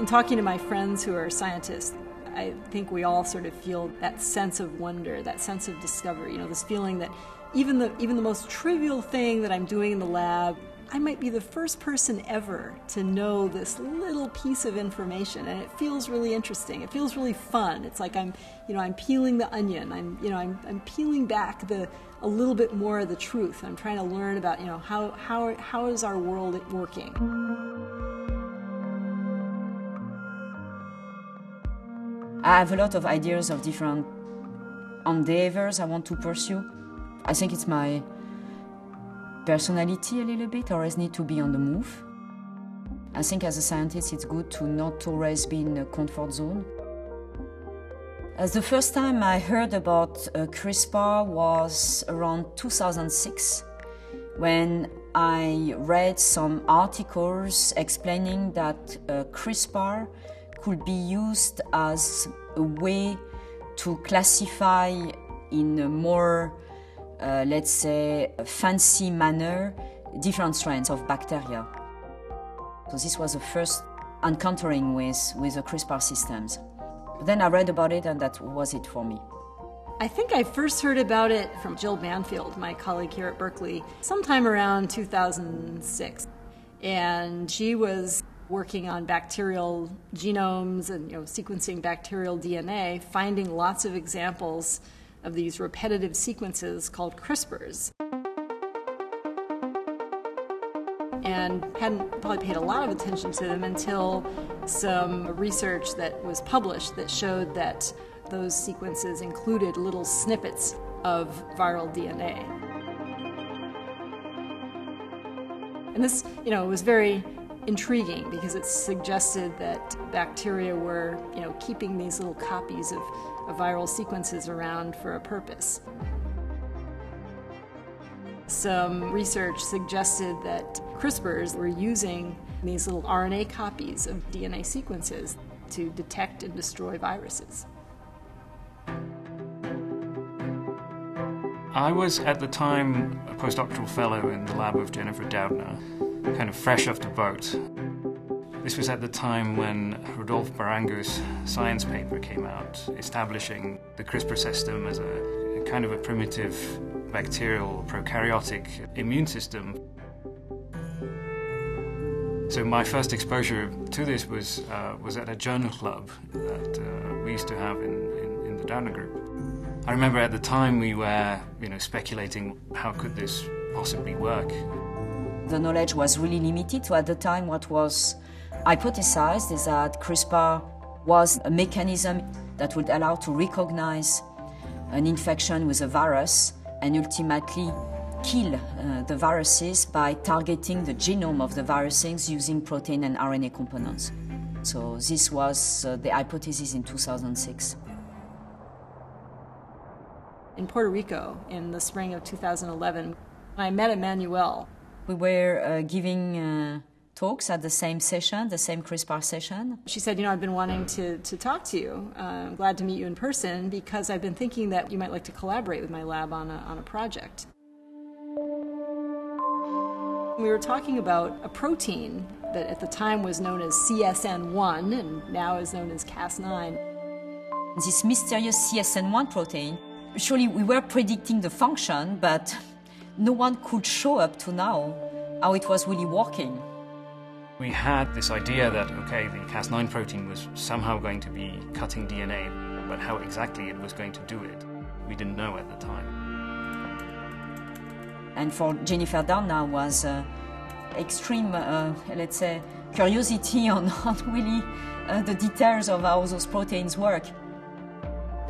In talking to my friends who are scientists, I think we all sort of feel that sense of wonder, that sense of discovery, you know, this feeling that even the even the most trivial thing that I'm doing in the lab, I might be the first person ever to know this little piece of information and it feels really interesting. It feels really fun. It's like I'm, you know, I'm peeling the onion. I'm, you know, I'm, I'm peeling back the a little bit more of the truth. I'm trying to learn about, you know, how how how is our world working? I have a lot of ideas of different endeavors I want to pursue. I think it's my personality a little bit, always need to be on the move. I think as a scientist it's good to not always be in a comfort zone. As the first time I heard about uh, CRISPR was around 2006 when I read some articles explaining that uh, CRISPR could be used as a way to classify in a more, uh, let's say, fancy manner different strains of bacteria. So this was the first encountering with, with the CRISPR systems. Then I read about it and that was it for me. I think I first heard about it from Jill Banfield, my colleague here at Berkeley, sometime around 2006. And she was working on bacterial genomes and you know, sequencing bacterial DNA, finding lots of examples of these repetitive sequences called CRISPRs. And hadn't probably paid a lot of attention to them until some research that was published that showed that those sequences included little snippets of viral DNA. And this, you know, was very intriguing because it suggested that bacteria were, you know, keeping these little copies of, of viral sequences around for a purpose. Some research suggested that CRISPRs were using these little RNA copies of DNA sequences to detect and destroy viruses. I was at the time a postdoctoral fellow in the lab of Jennifer Doudna kind of fresh off the boat. This was at the time when Rodolphe Barrangou's science paper came out, establishing the CRISPR system as a, a kind of a primitive bacterial prokaryotic immune system. So my first exposure to this was uh, was at a journal club that uh, we used to have in, in, in the Doudna group. I remember at the time we were, you know, speculating how could this possibly work the knowledge was really limited. So at the time, what was hypothesized is that CRISPR was a mechanism that would allow to recognize an infection with a virus and ultimately kill uh, the viruses by targeting the genome of the viruses using protein and RNA components. So this was uh, the hypothesis in 2006. In Puerto Rico in the spring of 2011, I met Emmanuelle, we were uh, giving uh, talks at the same session, the same CRISPR session. She said, You know, I've been wanting to, to talk to you. Uh, I'm glad to meet you in person because I've been thinking that you might like to collaborate with my lab on a, on a project. We were talking about a protein that at the time was known as CSN1 and now is known as Cas9. This mysterious CSN1 protein, surely we were predicting the function, but no one could show up to now how it was really working. We had this idea that, okay, the Cas9 protein was somehow going to be cutting DNA, but how exactly it was going to do it, we didn't know at the time. And for Jennifer Doudna was uh, extreme, uh, let's say, curiosity on, on really uh, the details of how those proteins work.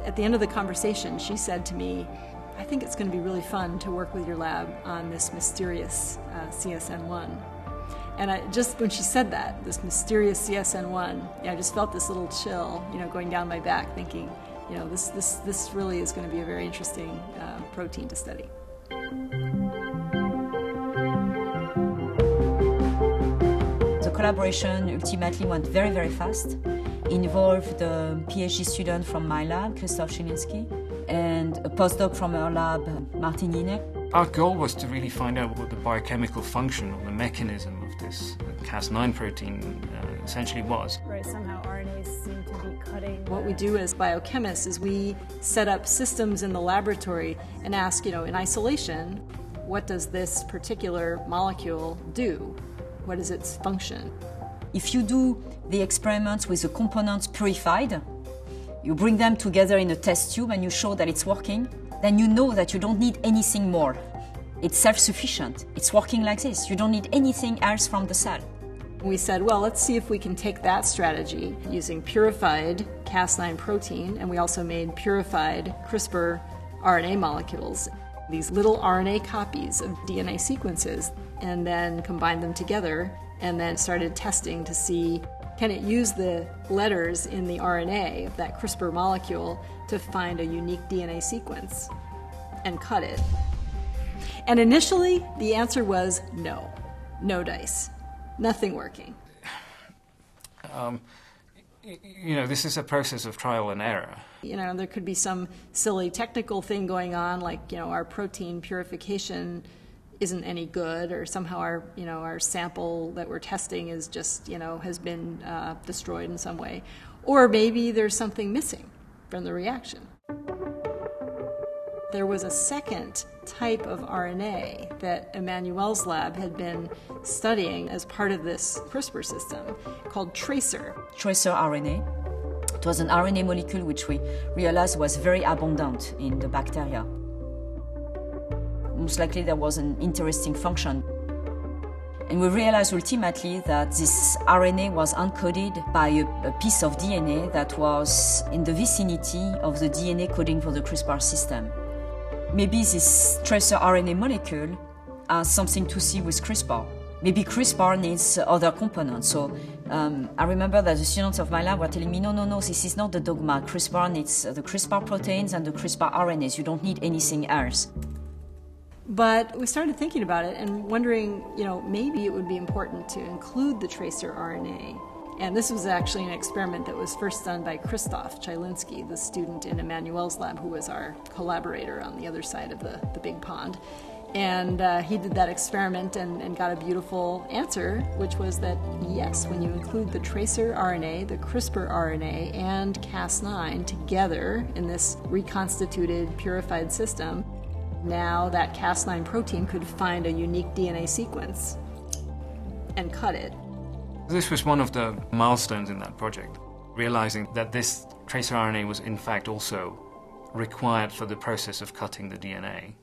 At the end of the conversation, she said to me, I think it's going to be really fun to work with your lab on this mysterious uh, CSN1. And I just when she said that, this mysterious CSN1, you know, I just felt this little chill, you know, going down my back, thinking, you know, this this this really is going to be a very interesting uh, protein to study. The collaboration ultimately went very very fast. Involved a PhD student from my lab, and a postdoc from our lab, Martin Jinek. Our goal was to really find out what the biochemical function or the mechanism of this Cas9 protein uh, essentially was. Right, somehow RNAs seem to be cutting. What we do as biochemists is we set up systems in the laboratory and ask, you know, in isolation, what does this particular molecule do? What is its function? If you do the experiments with the components purified, you bring them together in a test tube and you show that it's working, then you know that you don't need anything more. It's self sufficient. It's working like this. You don't need anything else from the cell. We said, well, let's see if we can take that strategy using purified Cas9 protein, and we also made purified CRISPR RNA molecules, these little RNA copies of DNA sequences, and then combined them together, and then started testing to see can it use the letters in the RNA of that CRISPR molecule to find a unique DNA sequence and cut it? And initially, the answer was no, no dice, nothing working. Um, you know, this is a process of trial and error. You know, there could be some silly technical thing going on, like, you know, our protein purification isn't any good, or somehow our, you know, our sample that we're testing is just, you know, has been uh, destroyed in some way. Or maybe there's something missing from the reaction. There was a second type of RNA that Emmanuelle's lab had been studying as part of this CRISPR system called tracr. Tracr RNA. It was an RNA molecule which we realized was very abundant in the bacteria. Most likely there was an interesting function. And we realized ultimately that this RNA was encoded by a, a, piece of DNA that was in the vicinity of the DNA coding for the CRISPR system maybe this tracr RNA molecule has something to see with CRISPR. Maybe CRISPR needs other components. So um, I remember that the students of my lab were telling me, no, no, no, this is not the dogma. CRISPR needs the CRISPR proteins and the CRISPR RNAs. You don't need anything else. But we started thinking about it and wondering, you know, maybe it would be important to include the tracr RNA and this was actually an experiment that was first done by Christoph Chyliński, the student in Emmanuelle's lab, who was our collaborator on the other side of the, the big pond. And uh, he did that experiment and, and, got a beautiful answer, which was that yes, when you include the tracr RNA, the CRISPR RNA, and Cas9 together in this reconstituted, purified system, now that Cas9 protein could find a unique DNA sequence and cut it this was one of the milestones in that project, realizing that this tracr RNA was in fact also required for the process of cutting the DNA.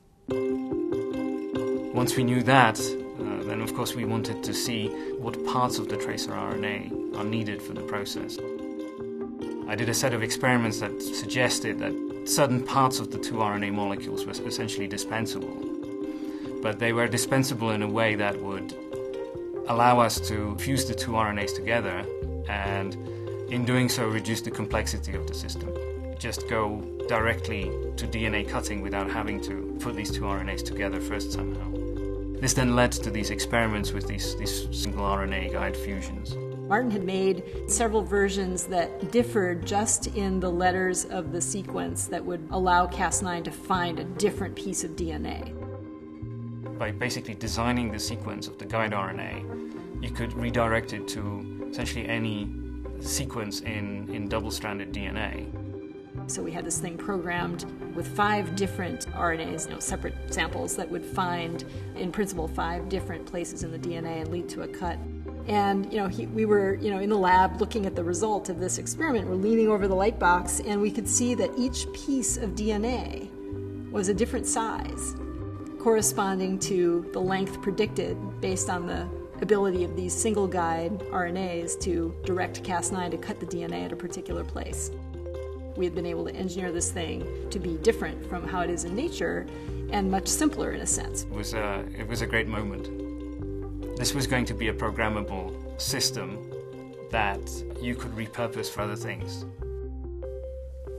Once we knew that, uh, then of course we wanted to see what parts of the tracr RNA are needed for the process. I did a set of experiments that suggested that certain parts of the two RNA molecules were essentially dispensable, but they were dispensable in a way that would allow us to fuse the two RNAs together and in doing so reduce the complexity of the system. Just go directly to DNA cutting without having to put these two RNAs together first somehow. This then led to these experiments with these, these single RNA guide fusions. Martin had made several versions that differed just in the letters of the sequence that would allow Cas9 to find a different piece of DNA by basically designing the sequence of the guide RNA, you could redirect it to essentially any sequence in, in double stranded DNA. So we had this thing programmed with five different RNAs, you know, separate samples that would find, in principle, five different places in the DNA and lead to a cut. And you know, he, we were you know in the lab looking at the result of this experiment. We're leaning over the light box, and we could see that each piece of DNA was a different size corresponding to the length predicted based on the ability of these single guide RNAs to direct Cas9 to cut the DNA at a particular place. We had been able to engineer this thing to be different from how it is in nature and much simpler in a sense. It was a, it was a great moment. This was going to be a programmable system that you could repurpose for other things,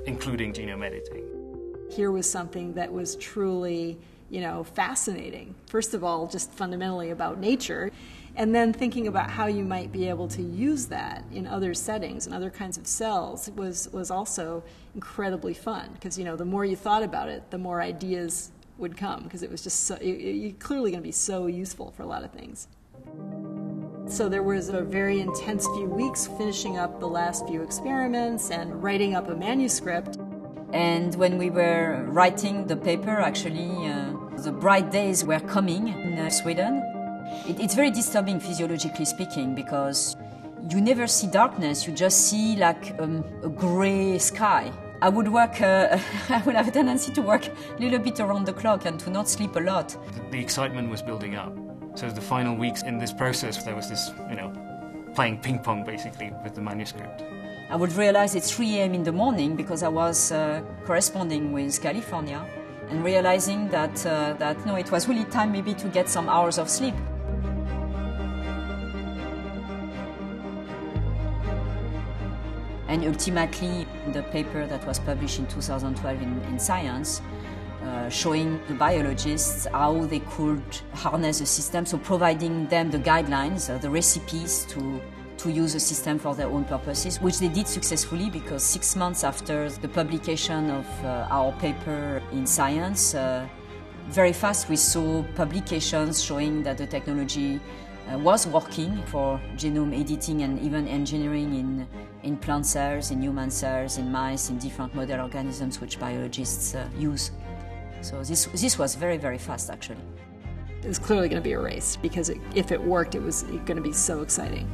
including genome editing. Here was something that was truly you know, fascinating. First of all, just fundamentally about nature, and then thinking about how you might be able to use that in other settings and other kinds of cells was was also incredibly fun because you know the more you thought about it, the more ideas would come because it was just so, you, are clearly going to be so useful for a lot of things. So there was a very intense few weeks finishing up the last few experiments and writing up a manuscript. And when we were writing the paper, actually, uh, the bright days were coming in uh, Sweden. It, it's very disturbing physiologically speaking because you never see darkness, you just see like um, a gray sky. I would work, uh, I would have a tendency to work a little bit around the clock and to not sleep a lot. The excitement was building up. So the final weeks in this process, there was this, you know, playing ping pong basically with the manuscript. I would realize it's 3 a.m. in the morning because I was uh, corresponding with California and realizing that, uh, that no, it was really time maybe to get some hours of sleep. And ultimately, the paper that was published in 2012 in, in Science uh, showing the biologists how they could harness the system, so providing them the guidelines, uh, the recipes to to use the system for their own purposes, which they did successfully because six months after the publication of uh, our paper in Science, uh, very fast we saw publications showing that the technology uh, was working for genome editing and even engineering in, in plant cells, in human cells, in mice, in different model organisms which biologists uh, use. So this, this was very, very fast actually. It was clearly going to be a race because it, if it worked, it was going to be so exciting.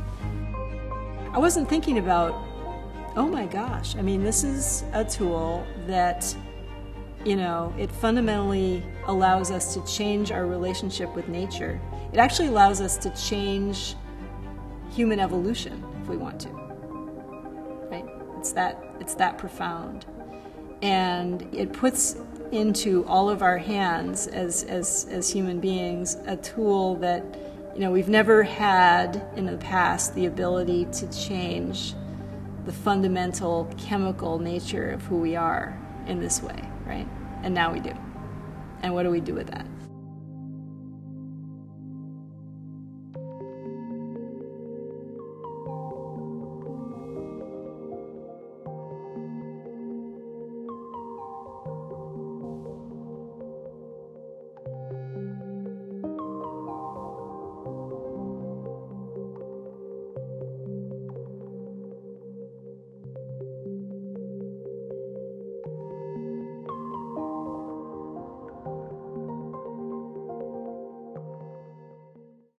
I wasn't thinking about, oh my gosh, I mean, this is a tool that, you know, it fundamentally allows us to change our relationship with nature. It actually allows us to change human evolution if we want to. Right? It's that, it's that profound. And it puts into all of our hands as, as, as human beings a tool that you know we've never had in the past the ability to change the fundamental chemical nature of who we are in this way right? And now we do. And what do we do with that